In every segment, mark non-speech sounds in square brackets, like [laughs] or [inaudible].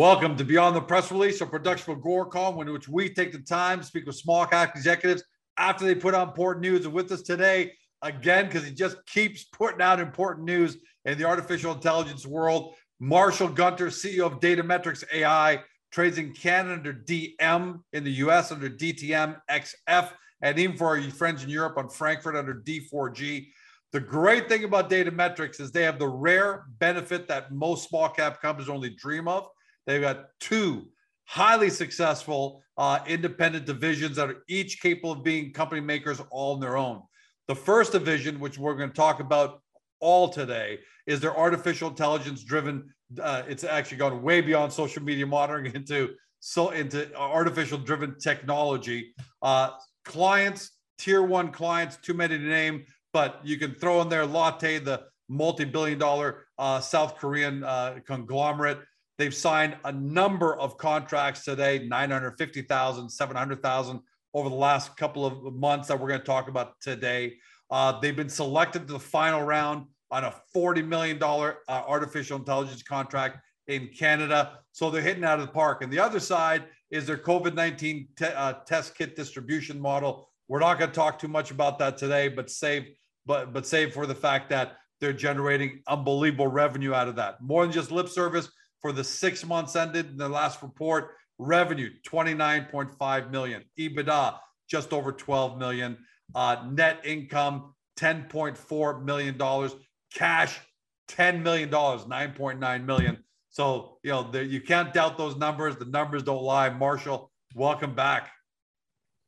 Welcome to Beyond the Press Release, a production of Agoracom, in which we take the time to speak with small cap executives after they put out important news. And with us today, again, because he just keeps putting out important news in the artificial intelligence world, Marshall Gunter, CEO of Datametrex AI, trades in Canada under DM, in the US under DTM XF, and even for our friends in Europe on Frankfurt under D4G. The great thing about Datametrex is they have the rare benefit that most small cap companies only dream of They've got two highly successful uh, independent divisions that are each capable of being company makers all on their own. The first division, which we're going to talk about all today, is their artificial intelligence driven. Uh, it's actually gone way beyond social media monitoring [laughs] into so into artificial driven technology. Uh, clients, tier one clients, too many to name, but you can throw in there Lotte, the multi-billion dollar uh, South Korean uh, conglomerate. They've signed a number of contracts today 950,000, 700,000 over the last couple of months that we're going to talk about today. Uh, they've been selected to the final round on a $40 million uh, artificial intelligence contract in Canada. So they're hitting out of the park. And the other side is their COVID 19 te- uh, test kit distribution model. We're not going to talk too much about that today, but save, but, but save for the fact that they're generating unbelievable revenue out of that. More than just lip service, for the six months ended in the last report. Revenue 29.5 million, EBITDA just over 12 million, uh, net income 10.4 million dollars, cash 10 million dollars, 9.9 million. So you know the, you can't doubt those numbers. The numbers don't lie. Marshall, welcome back.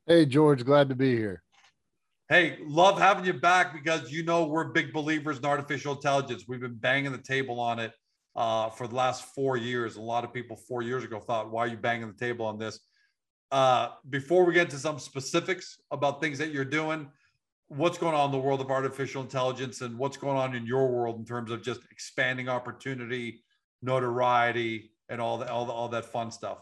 Hey George, glad to be here. Hey, love having you back because you know we're big believers in artificial intelligence. We've been banging the table on it uh, for the last four years. A lot of people four years ago thought, why are you banging the table on this? Uh, before we get to some specifics about things that you're doing, what's going on in the world of artificial intelligence and what's going on in your world in terms of just expanding opportunity, notoriety, and all that, all, the, all that fun stuff?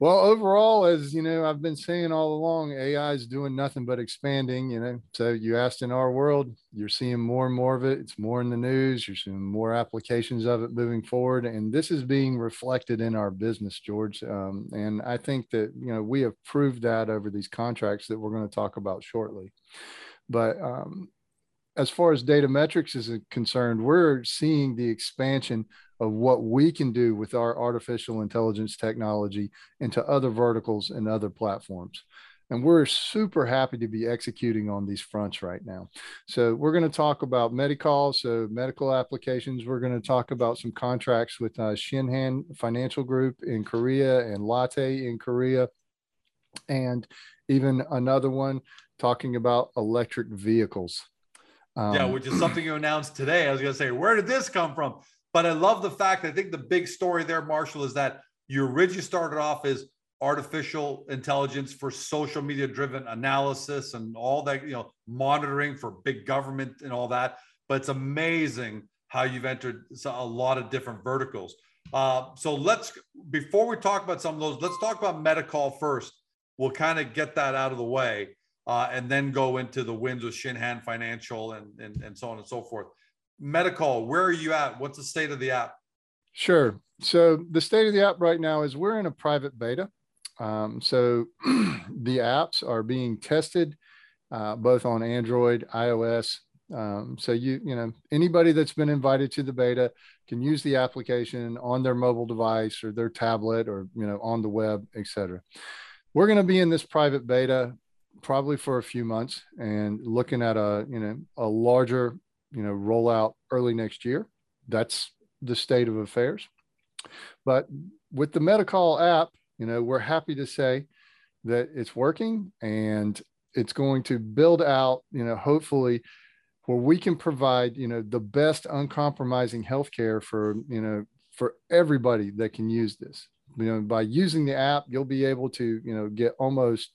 Well, overall, as you know, I've been saying all along, AI is doing nothing but expanding. You know, so you asked in our world, you're seeing more and more of it. It's more in the news. You're seeing more applications of it moving forward, and this is being reflected in our business, George. Um, and I think that you know we have proved that over these contracts that we're going to talk about shortly. But um, as far as Datametrex is concerned, we're seeing the expansion of what we can do with our artificial intelligence technology into other verticals and other platforms. And we're super happy to be executing on these fronts right now. So, we're going to talk about Medi-Call, so medical applications. We're going to talk about some contracts with uh, Shinhan Financial Group in Korea and Lotte in Korea. And even another one talking about electric vehicles. Um, yeah, which is something you announced today. I was going to say, where did this come from? But I love the fact, I think the big story there, Marshall, is that you originally started off as artificial intelligence for social media driven analysis and all that, you know, monitoring for big government and all that. But it's amazing how you've entered a lot of different verticals. Uh, so let's, before we talk about some of those, let's talk about Medi-Call first. We'll kind of get that out of the way uh, and then go into the wins with Shinhan Financial and, and, and so on and so forth. Medi-Call, where are you at? What's the state of the app? Sure. So the state of the app right now is we're in a private beta. Um, so [clears throat] the apps are being tested uh, both on Android, iOS. Um, so you you know anybody that's been invited to the beta can use the application on their mobile device or their tablet or you know on the web, etc. We're going to be in this private beta probably for a few months and looking at a you know a larger you know, roll out early next year. That's the state of affairs. But with the Medi-Call app, you know, we're happy to say that it's working and it's going to build out, you know, hopefully where we can provide, you know, the best uncompromising healthcare for, you know, for everybody that can use this. You know, by using the app, you'll be able to, you know, get almost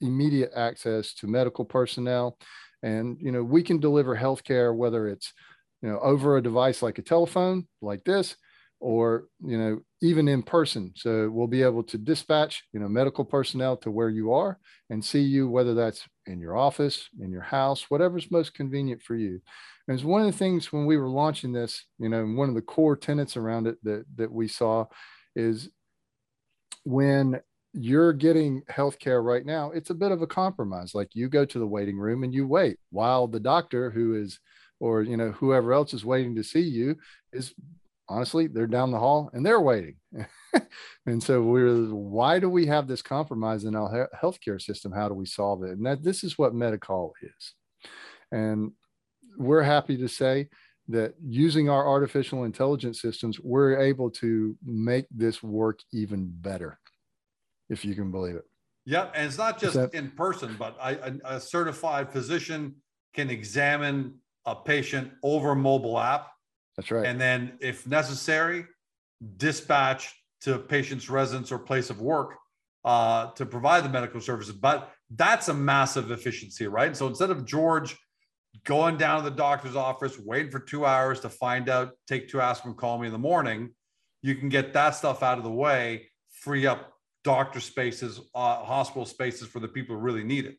immediate access to medical personnel and, you know, we can deliver healthcare, whether it's, you know, over a device like a telephone like this, or you know even in person. So we'll be able to dispatch you know medical personnel to where you are and see you whether that's in your office in your house whatever's most convenient for you. And it's one of the things when we were launching this you know one of the core tenets around it that that we saw is when you're getting healthcare right now it's a bit of a compromise like you go to the waiting room and you wait while the doctor who is or you know whoever else is waiting to see you is honestly, they're down the hall and they're waiting. [laughs] and so we're, why do we have this compromise in our healthcare system? How do we solve it? And that this is what Medi-Call is. And we're happy to say that using our artificial intelligence systems, we're able to make this work even better, if you can believe it. Yep. And it's not just that, in person, but I, a, a certified physician can examine a patient over mobile app that's right. And then, if necessary, dispatch to patient's residence or place of work uh, to provide the medical services. But that's a massive efficiency, right? So instead of George going down to the doctor's office, waiting for two hours to find out, take two aspirin, call me in the morning, you can get that stuff out of the way, free up doctor spaces, uh, hospital spaces for the people who really need it.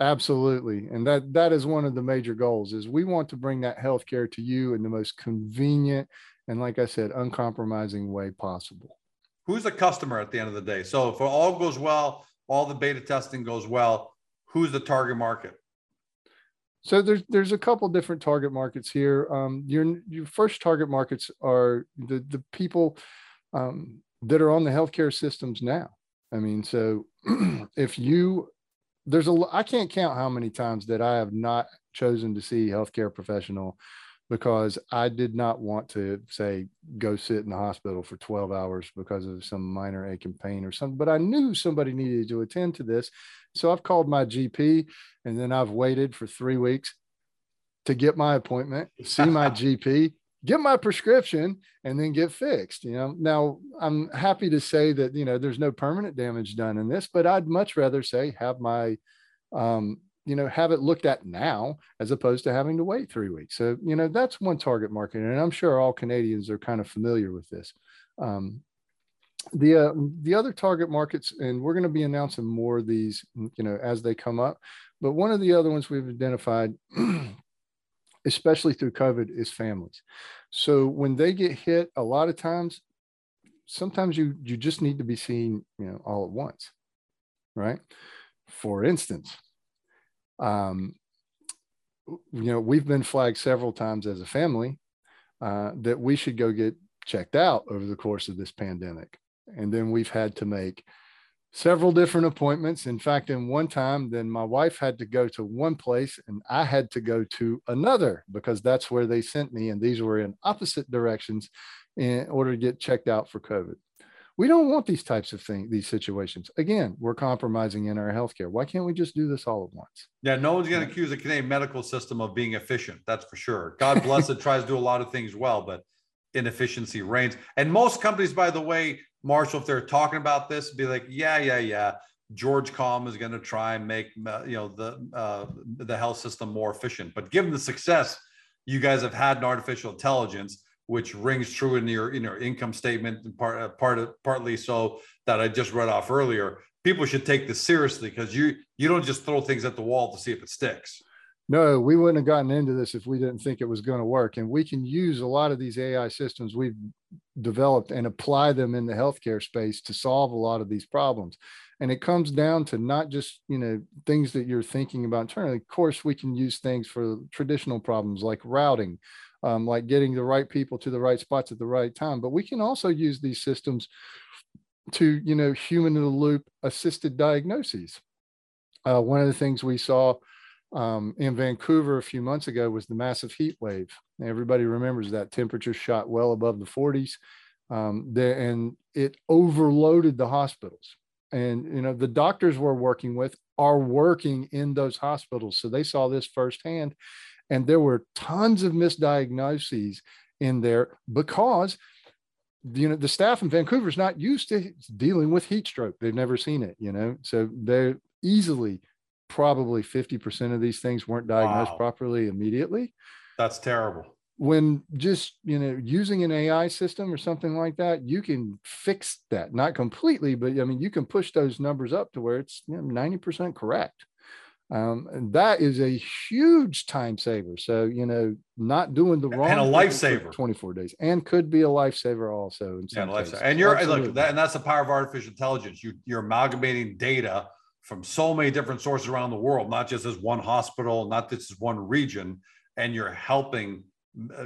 Absolutely. And that that is one of the major goals is we want to bring that healthcare to you in the most convenient and like I said, uncompromising way possible. Who's the customer at the end of the day? So if all goes well, all the beta testing goes well, who's the target market? So there's there's a couple different target markets here. Um, your your first target markets are the the people um, that are on the healthcare systems now. I mean, so [clears throat] if you there's a I can't count how many times that I have not chosen to see healthcare professional because I did not want to say go sit in the hospital for 12 hours because of some minor ache and pain or something. But I knew somebody needed to attend to this. So I've called my GP and then I've waited for three weeks to get my appointment, see my [laughs] GP, get my prescription and then get fixed you know? Now i'm happy to say that you know there's no permanent damage done in this but i'd much rather say have my um, you know have it looked at now as opposed to having to wait three weeks. So you know that's one target market and i'm sure all canadians are kind of familiar with this. Um, the uh, the other target markets and we're going to be announcing more of these you know as they come up but one of the other ones we've identified [clears throat] especially through COVID, is families. So when they get hit, a lot of times, sometimes you you just need to be seen, you know, all at once, right? For instance, um, you know, we've been flagged several times as a family uh, that we should go get checked out over the course of this pandemic, and then we've had to make several different appointments. In fact, in one time, then my wife had to go to one place and I had to go to another because that's where they sent me. And these were in opposite directions in order to get checked out for COVID. We don't want these types of things, these situations. Again, we're compromising in our healthcare. Why can't we just do this all at once? Yeah, no one's going to accuse the Canadian medical system of being efficient. That's for sure. God bless it, [laughs] tries to do a lot of things well, but inefficiency reigns. And most companies, by the way, Marshall, if they're talking about this, be like, yeah, yeah, yeah. George Calm is going to try and make uh, you know the uh, the health system more efficient. But given the success you guys have had in artificial intelligence, which rings true in your in your income statement, and part uh, part of, partly so that I just read off earlier, people should take this seriously because you you don't just throw things at the wall to see if it sticks no, we wouldn't have gotten into this if we didn't think it was going to work. And we can use a lot of these AI systems we've developed and apply them in the healthcare space to solve a lot of these problems. And it comes down to not just, you know, things that you're thinking about internally. Of course, we can use things for traditional problems like routing, um, like getting the right people to the right spots at the right time. But we can also use these systems to, you know, human in the loop assisted diagnoses. Uh, one of the things we saw um, in Vancouver a few months ago was the massive heat wave. Everybody remembers that temperature shot well above the 40s, um, and it overloaded the hospitals. And you know the doctors we're working with are working in those hospitals, so they saw this firsthand. And there were tons of misdiagnoses in there because you know the staff in Vancouver is not used to dealing with heat stroke. They've never seen it, you know, so they're easily probably 50% of these things weren't diagnosed wow. properly immediately. That's terrible. when just you know using an ai system or something like that you can fix that not completely but i mean you can push those numbers up to where it's you know, 90% correct um, and that is a huge time saver so you know not doing the wrong and a lifesaver 24 days and could be a lifesaver also in some yeah, cases. and you're Absolutely. look that, and that's the power of artificial intelligence you you're amalgamating data from so many different sources around the world not just as one hospital not just as one region and you're helping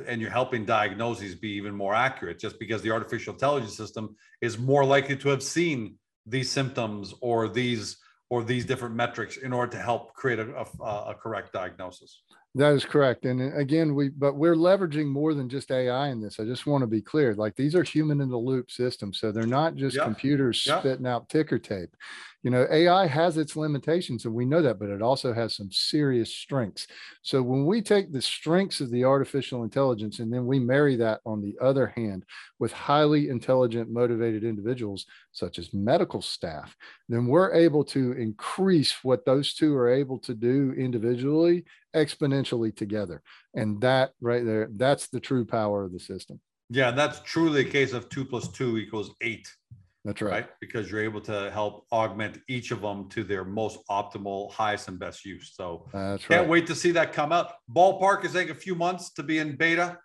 and you're helping diagnoses be even more accurate. Just because the artificial intelligence system is more likely to have seen these symptoms or these or these different metrics in order to help create a, a, a correct diagnosis that is correct. And uh, again, we but we're leveraging more than just AI in this. I just want to be clear. Like these are human in the loop systems. So they're not just yeah. computers yeah. spitting out ticker tape. You know, AI has its limitations and we know that, but it also has some serious strengths. So when we take the strengths of the artificial intelligence and then we marry that on the other hand with highly intelligent, motivated individuals, such as medical staff, then we're able to increase what those two are able to do individually exponentially together. And that right there, that's the true power of the system. Yeah, that's truly a case of two plus two equals eight. That's right. right. Because you're able to help augment each of them to their most optimal, highest, and best use. So that's can't wait to see that come out. Ballpark is taking a few months to be in beta.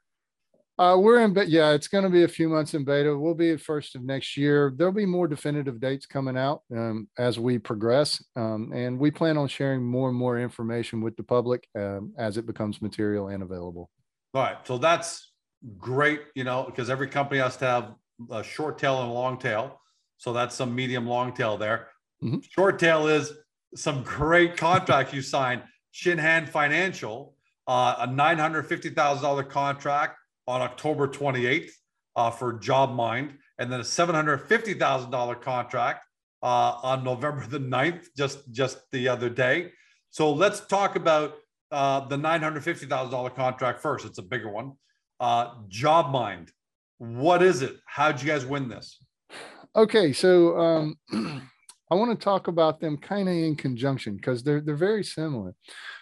Uh, we're in, but yeah, it's going to be a few months in beta. We'll be at first of next year. There'll be more definitive dates coming out um, as we progress, um, and we plan on sharing more and more information with the public um, as it becomes material and available. All right, so that's great. You know, because every company has to have a short tail and a long tail. So that's some medium long tail there. Mm-hmm. Short tail is some great contract you signed. Shinhan Financial, uh, a nine hundred fifty thousand dollar contract on October 28th uh, for JobMind, and then a $750,000 contract uh, on November the 9th, just, just the other day. So let's talk about uh, the $950,000 contract first. It's a bigger one. Uh, JobMind, what is it? How'd you guys win this? Okay, so um, [clears throat] I want to talk about them kind of in conjunction because they're they're very similar.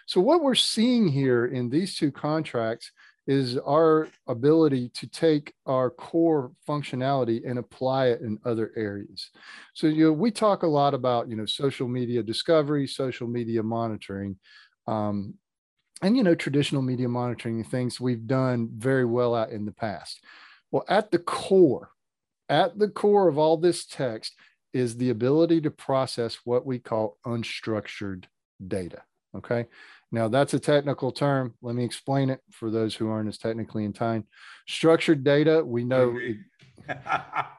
So what we're seeing here in these two contracts is our ability to take our core functionality and apply it in other areas. So, you know, we talk a lot about, you know, social media discovery, social media monitoring, um, and, you know, traditional media monitoring things we've done very well at in the past. Well, at the core, at the core of all this text is the ability to process what we call unstructured data. Okay. Now, that's a technical term. Let me explain it for those who aren't as technically in time. Structured data, we know.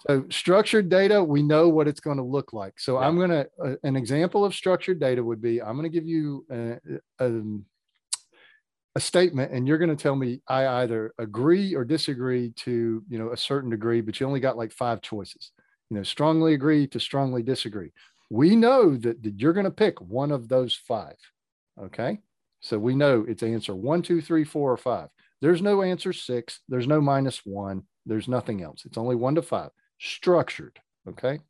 so, structured data, we know what it's going to look like. So, yeah. I'm going to, uh, an example of structured data would be I'm going to give you a, a, a statement, and you're going to tell me I either agree or disagree to, you know, a certain degree, but you only got like five choices. You know, strongly agree to strongly disagree. We know that, that you're going to pick one of those five. Okay. So we know it's answer one, two, three, four, or five. There's no answer six. There's no minus one. There's nothing else. It's only one to five. Structured. Okay.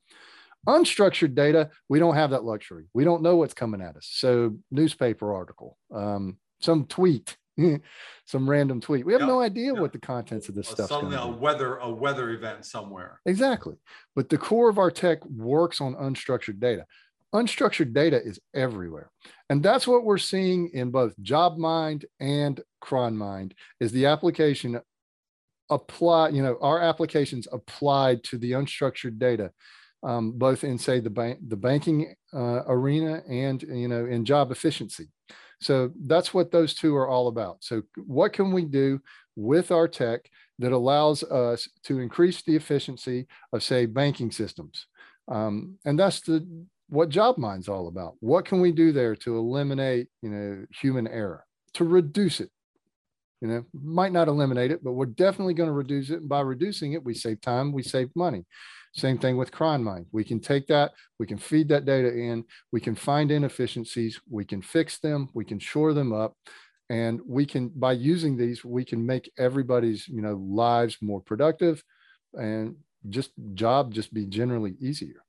Unstructured data, we don't have that luxury. We don't know what's coming at us. So, newspaper article, um, some tweet, [laughs] some random tweet. We have yep. no idea yep. what the contents of this stuff. Suddenly, a weather a weather event somewhere. Exactly. But the core of our tech works on unstructured data unstructured data is everywhere. And that's what we're seeing in both JobMind and CronMind is the application apply, you know, our applications applied to the unstructured data, um, both in say the bank, the banking uh, arena and, you know, in job efficiency. So that's what those two are all about. So what can we do with our tech that allows us to increase the efficiency of say banking systems? Um, and that's the what job JobMind's all about. What can we do there to eliminate, you know, human error, to reduce it? You know, might not eliminate it, but we're definitely going to reduce it. And by reducing it, we save time, we save money. Same thing with crime CronMind. We can take that, we can feed that data in, we can find inefficiencies, we can fix them, we can shore them up. And we can, by using these, we can make everybody's, you know, lives more productive and just job just be generally easier.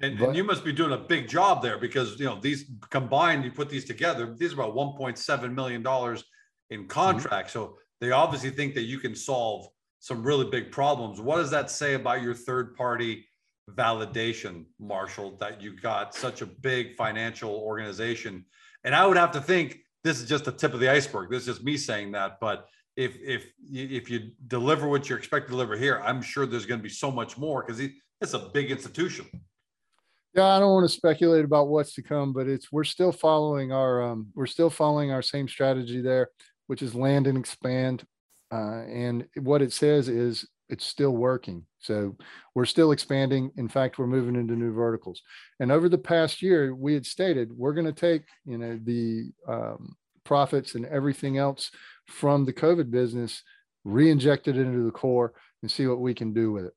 And, but, and, you must be doing a big job there because you know these combined, you put these together, these are about 1.7 million dollars in mm-hmm. contracts. Mm-hmm. So they obviously think that you can solve some really big problems. What does that say about your third party validation, Marshall, that you got such a big financial organization? And I would have to think this is just the tip of the iceberg. This is just me saying that, but if if if you deliver what you expect to deliver here, I'm sure there's going to be so much more because it's a big institution. Yeah, I don't want to speculate about what's to come, but it's we're still following our um, we're still following our same strategy there, which is land and expand. Uh, and what it says is it's still working. So we're still expanding. In fact, we're moving into new verticals. And over the past year, we had stated we're going to take you know the um, profits and everything else from the COVID business, re-inject it into the core, and see what we can do with it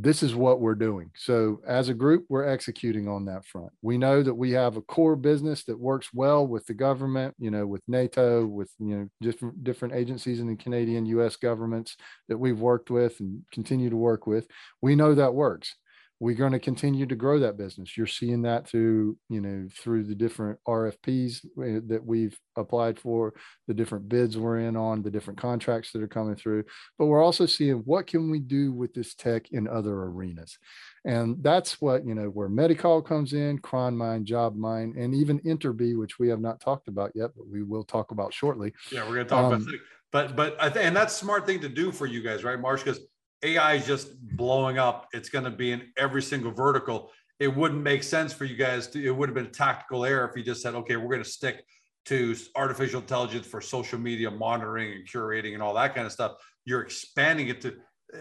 this is what we're doing. So as a group, we're executing on that front. We know that we have a core business that works well with the government, you know, with NATO, with you know different different agencies in the Canadian US governments that we've worked with and continue to work with. We know that works we're going to continue to grow that business. You're seeing that through, you know, through the different RFPs eh, that we've applied for, the different bids we're in on, the different contracts that are coming through. But we're also seeing what can we do with this tech in other arenas. And that's what, you know, where Medi-Call comes in, CronMind, JobMind, and even Interbee, which we have not talked about yet, but we will talk about shortly. Yeah, we're going to talk um, about but but I think and that's smart thing to do for you guys, right, Marsh? Because AI is just blowing up. It's going to be in every single vertical. It wouldn't make sense for you guys to, it would have been a tactical error if you just said, okay, we're going to stick to artificial intelligence for social media monitoring and curating and all that kind of stuff. You're expanding it to,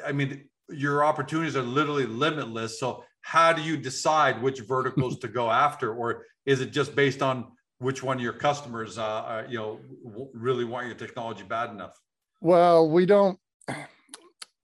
I mean, your opportunities are literally limitless. So how do you decide which verticals to go after? Or is it just based on which one of your customers, uh, uh, you know, really want your technology bad enough? Well, we don't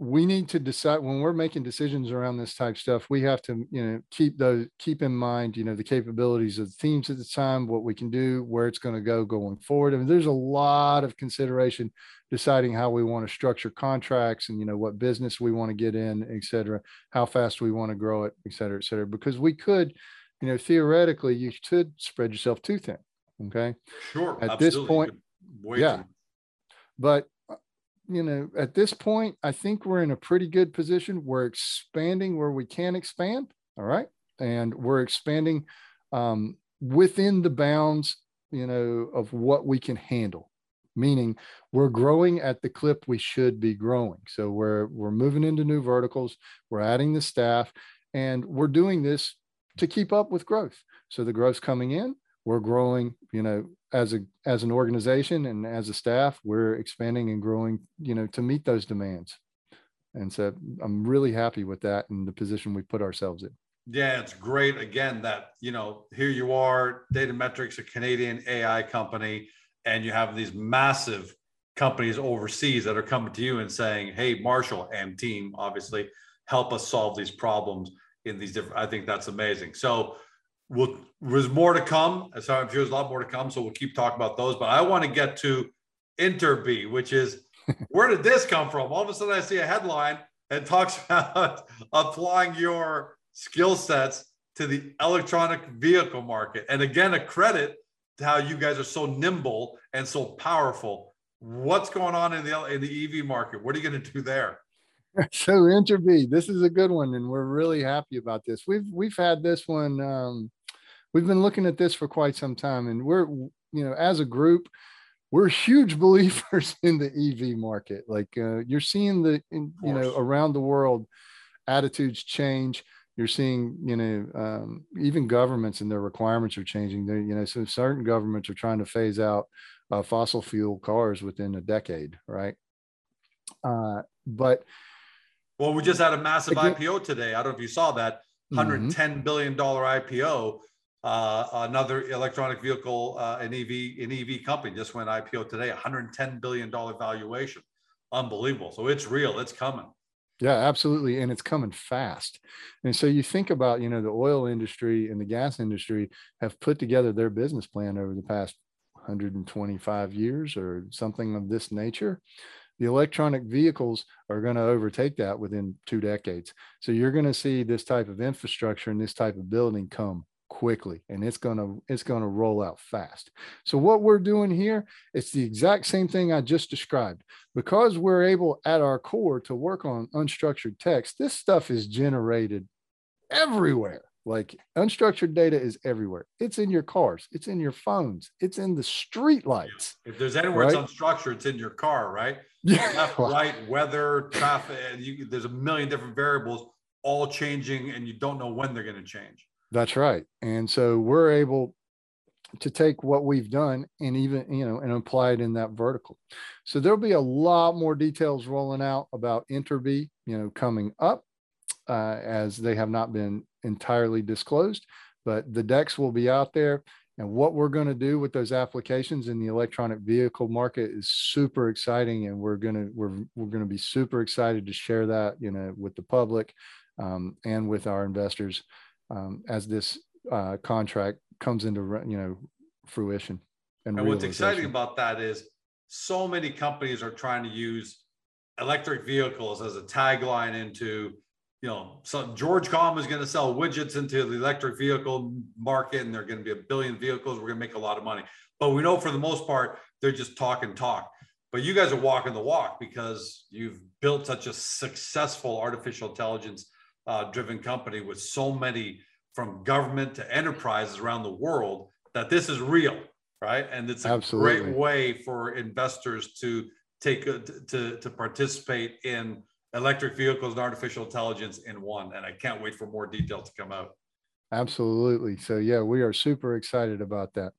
we need to decide when we're making decisions around this type stuff we have to you know keep those keep in mind you know the capabilities of the teams at the time what we can do where it's going to go going forward I mean, there's a lot of consideration deciding how we want to structure contracts and you know what business we want to get in et cetera how fast we want to grow it et cetera et cetera because we could you know theoretically you could spread yourself too thin okay sure at absolutely. this point yeah but you know, at this point, I think we're in a pretty good position. We're expanding where we can expand. All right. And we're expanding um, within the bounds, you know, of what we can handle. Meaning we're growing at the clip we should be growing. So we're we're moving into new verticals, we're adding the staff, and we're doing this to keep up with growth. So the growth's coming in, we're growing, you know, as a as an organization and as a staff, we're expanding and growing, you know, to meet those demands. And so I'm really happy with that and the position we put ourselves in. Yeah, it's great. Again, that you know, here you are, Datametrex a Canadian AI company, and you have these massive companies overseas that are coming to you and saying, "Hey, Marshall and team, obviously, help us solve these problems in these different." I think that's amazing. So we'll, there's more to come. So I'm sure there's a lot more to come. So we'll keep talking about those. But I want to get to Interbee, which is [laughs] where did this come from? All of a sudden, I see a headline and talks [laughs] about applying your skill sets to the electronic vehicle market. And again, a credit to how you guys are so nimble and so powerful. What's going on in the in the EV market? What are you going to do there? [laughs] so Interbee, this is a good one, and we're really happy about this. We've we've had this one. Um, we've been looking at this for quite some time, and we're you know as a group, we're huge [laughs] believers in the EV market. Like uh, you're seeing the in, you know around the world, attitudes change. You're seeing you know um, even governments and their requirements are changing. They you know so certain governments are trying to phase out uh, fossil fuel cars within a decade, right? Uh, but well, we just had a massive IPO today. I don't know if you saw that. $110 mm-hmm. billion dollar IPO. Uh, another electronic vehicle, uh, an EV, an EV company just went IPO today, 110 billion dollar valuation. Unbelievable. So it's real. It's coming. Yeah, absolutely, and it's coming fast. And so you think about, you know, the oil industry and the gas industry have put together their business plan over the past 125 years or something of this nature the electronic vehicles are going to overtake that within two decades. So you're going to see this type of infrastructure and this type of building come quickly and it's going to it's going to roll out fast. So what we're doing here it's the exact same thing i just described. Because we're able at our core to work on unstructured text this stuff is generated everywhere like unstructured data is everywhere. It's in your cars. It's in your phones. It's in the street lights if there's anywhere right? it's unstructured it's in your car right? Yeah. Left [laughs] right weather traffic you, there's a million different variables all changing and you don't know when they're going to change. That's right. And so we're able to take what we've done and even, you know, and apply it in that vertical. So there'll be a lot more details rolling out about Interbee, you know, coming up uh, as they have not been entirely disclosed, but the decks will be out there. And what we're going to do with those applications in the electronic vehicle market is super exciting, and we're going to we're we're going to be super excited to share that, you know, with the public um, and with our investors um, as this uh, contract comes into you know fruition. And, and what's exciting about that is so many companies are trying to use electric vehicles as a tagline into you know so george com is going to sell widgets into the electric vehicle market and they're going to be a billion vehicles we're going to make a lot of money but we know for the most part they're just talk and talk but you guys are walking the walk because you've built such a successful artificial intelligence uh, driven company with so many from government to enterprises around the world that this is real, right? And it's a Absolutely. great way for investors to take a, to to participate in electric vehicles and artificial intelligence in one. And I can't wait for more detail to come out. Absolutely. So yeah, we are super excited about that.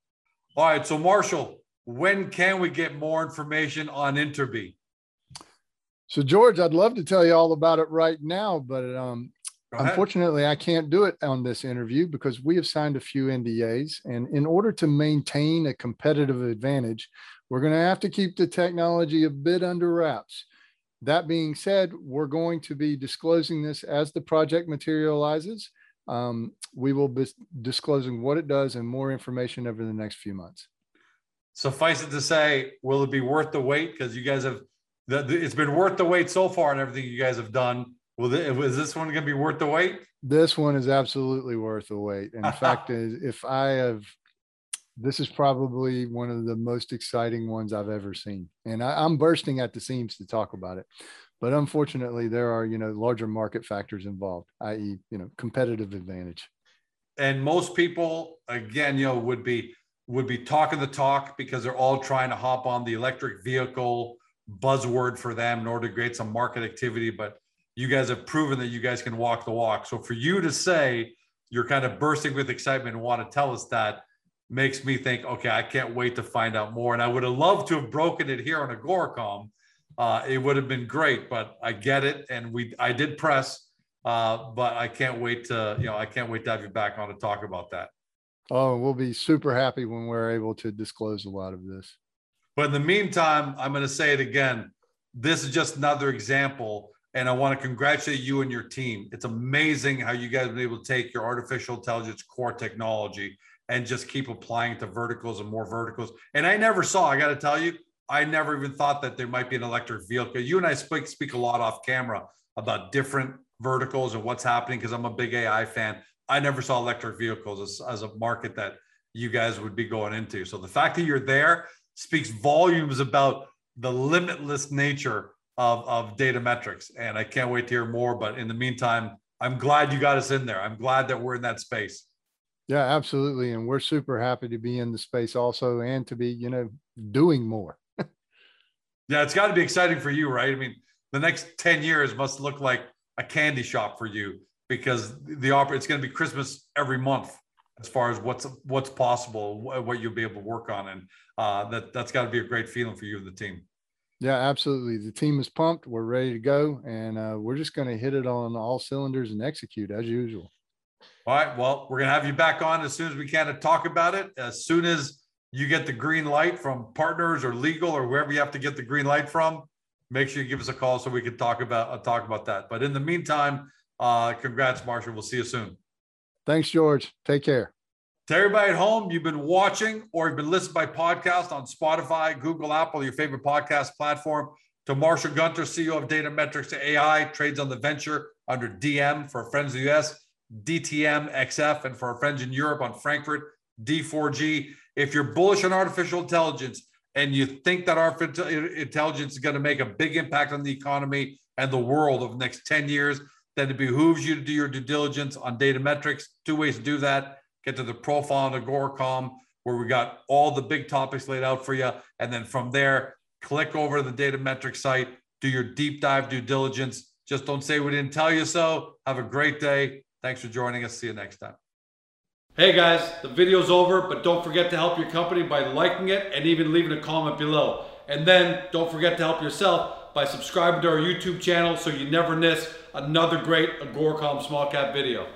All right. So Marshall, when can we get more information on Interbee? So George, I'd love to tell you all about it right now, but um, unfortunately, I can't do it on this interview because we have signed a few NDAs, and in order to maintain a competitive advantage, we're going to have to keep the technology a bit under wraps. That being said, we're going to be disclosing this as the project materializes. Um, we will be disclosing what it does and more information over the next few months. Suffice it to say, will it be worth the wait? Because you guys have the, the, it's been worth the wait so far and everything you guys have done. Well, is this one going to be worth the wait? This one is absolutely worth the wait. in [laughs] fact, if I have, this is probably one of the most exciting ones I've ever seen, and I, I'm bursting at the seams to talk about it. But unfortunately, there are you know larger market factors involved, i.e., you know, competitive advantage. And most people, again, you know, would be would be talking the talk because they're all trying to hop on the electric vehicle buzzword for them in order to create some market activity. But you guys have proven that you guys can walk the walk. So for you to say you're kind of bursting with excitement and want to tell us that makes me think, okay, I can't wait to find out more. And I would have loved to have broken it here on Agoracom. Uh, it would have been great, but I get it. And we, I did press, uh, but I can't wait to, you know, I can't wait to have you back on to talk about that. Oh, we'll be super happy when we're able to disclose a lot of this. But in the meantime, I'm going to say it again. This is just another example. And I want to congratulate you and your team. It's amazing how you guys have been able to take your artificial intelligence core technology and just keep applying it to verticals and more verticals. And I never saw, I got to tell you, I never even thought that there might be an electric vehicle. You and I speak, speak a lot off camera about different verticals and what's happening because I'm a big AI fan. I never saw electric vehicles as, as a market that you guys would be going into. So the fact that you're there speaks volumes about the limitless nature of, of Datametrex. And I can't wait to hear more. But in the meantime, I'm glad you got us in there. I'm glad that we're in that space. Yeah, absolutely. And we're super happy to be in the space also and to be, you know, doing more. [laughs] yeah, it's got to be exciting for you, right? I mean, the next 10 years must look like a candy shop for you because the opera it's going to be Christmas every month as far as what's what's possible, what you'll be able to work on, and uh, that that's got to be a great feeling for you and the team. Yeah, absolutely. The team is pumped. We're ready to go, and uh, we're just going to hit it on all cylinders and execute as usual. All right. Well, we're going to have you back on as soon as we can to talk about it. As soon as you get the green light from partners or legal or wherever you have to get the green light from, make sure you give us a call so we can talk about uh, talk about that. But in the meantime, uh, congrats, Marshall. We'll see you soon. Thanks, George. Take care. To everybody at home, you've been watching or you've been listening by podcast on Spotify, Google, Apple, your favorite podcast platform. To Marshall Gunter, CEO of Datametrex to AI, trades on the venture under DM for Friends of the US. DTM XF, and for our friends in Europe on Frankfurt, D4G. If you're bullish on artificial intelligence and you think that artificial intelligence is going to make a big impact on the economy and the world over the next 10 years, then it behooves you to do your due diligence on Datametrex. Two ways to do that get to the profile on Agoracom, where we got all the big topics laid out for you. And then from there, click over to the Datametrex site, do your deep dive due diligence. Just don't say we didn't tell you so. Have a great day. Thanks for joining us. See you next time. Hey guys, the video's over, but don't forget to help your company by liking it and even leaving a comment below. And then don't forget to help yourself by subscribing to our YouTube channel so you never miss another great Agoracom small cap video.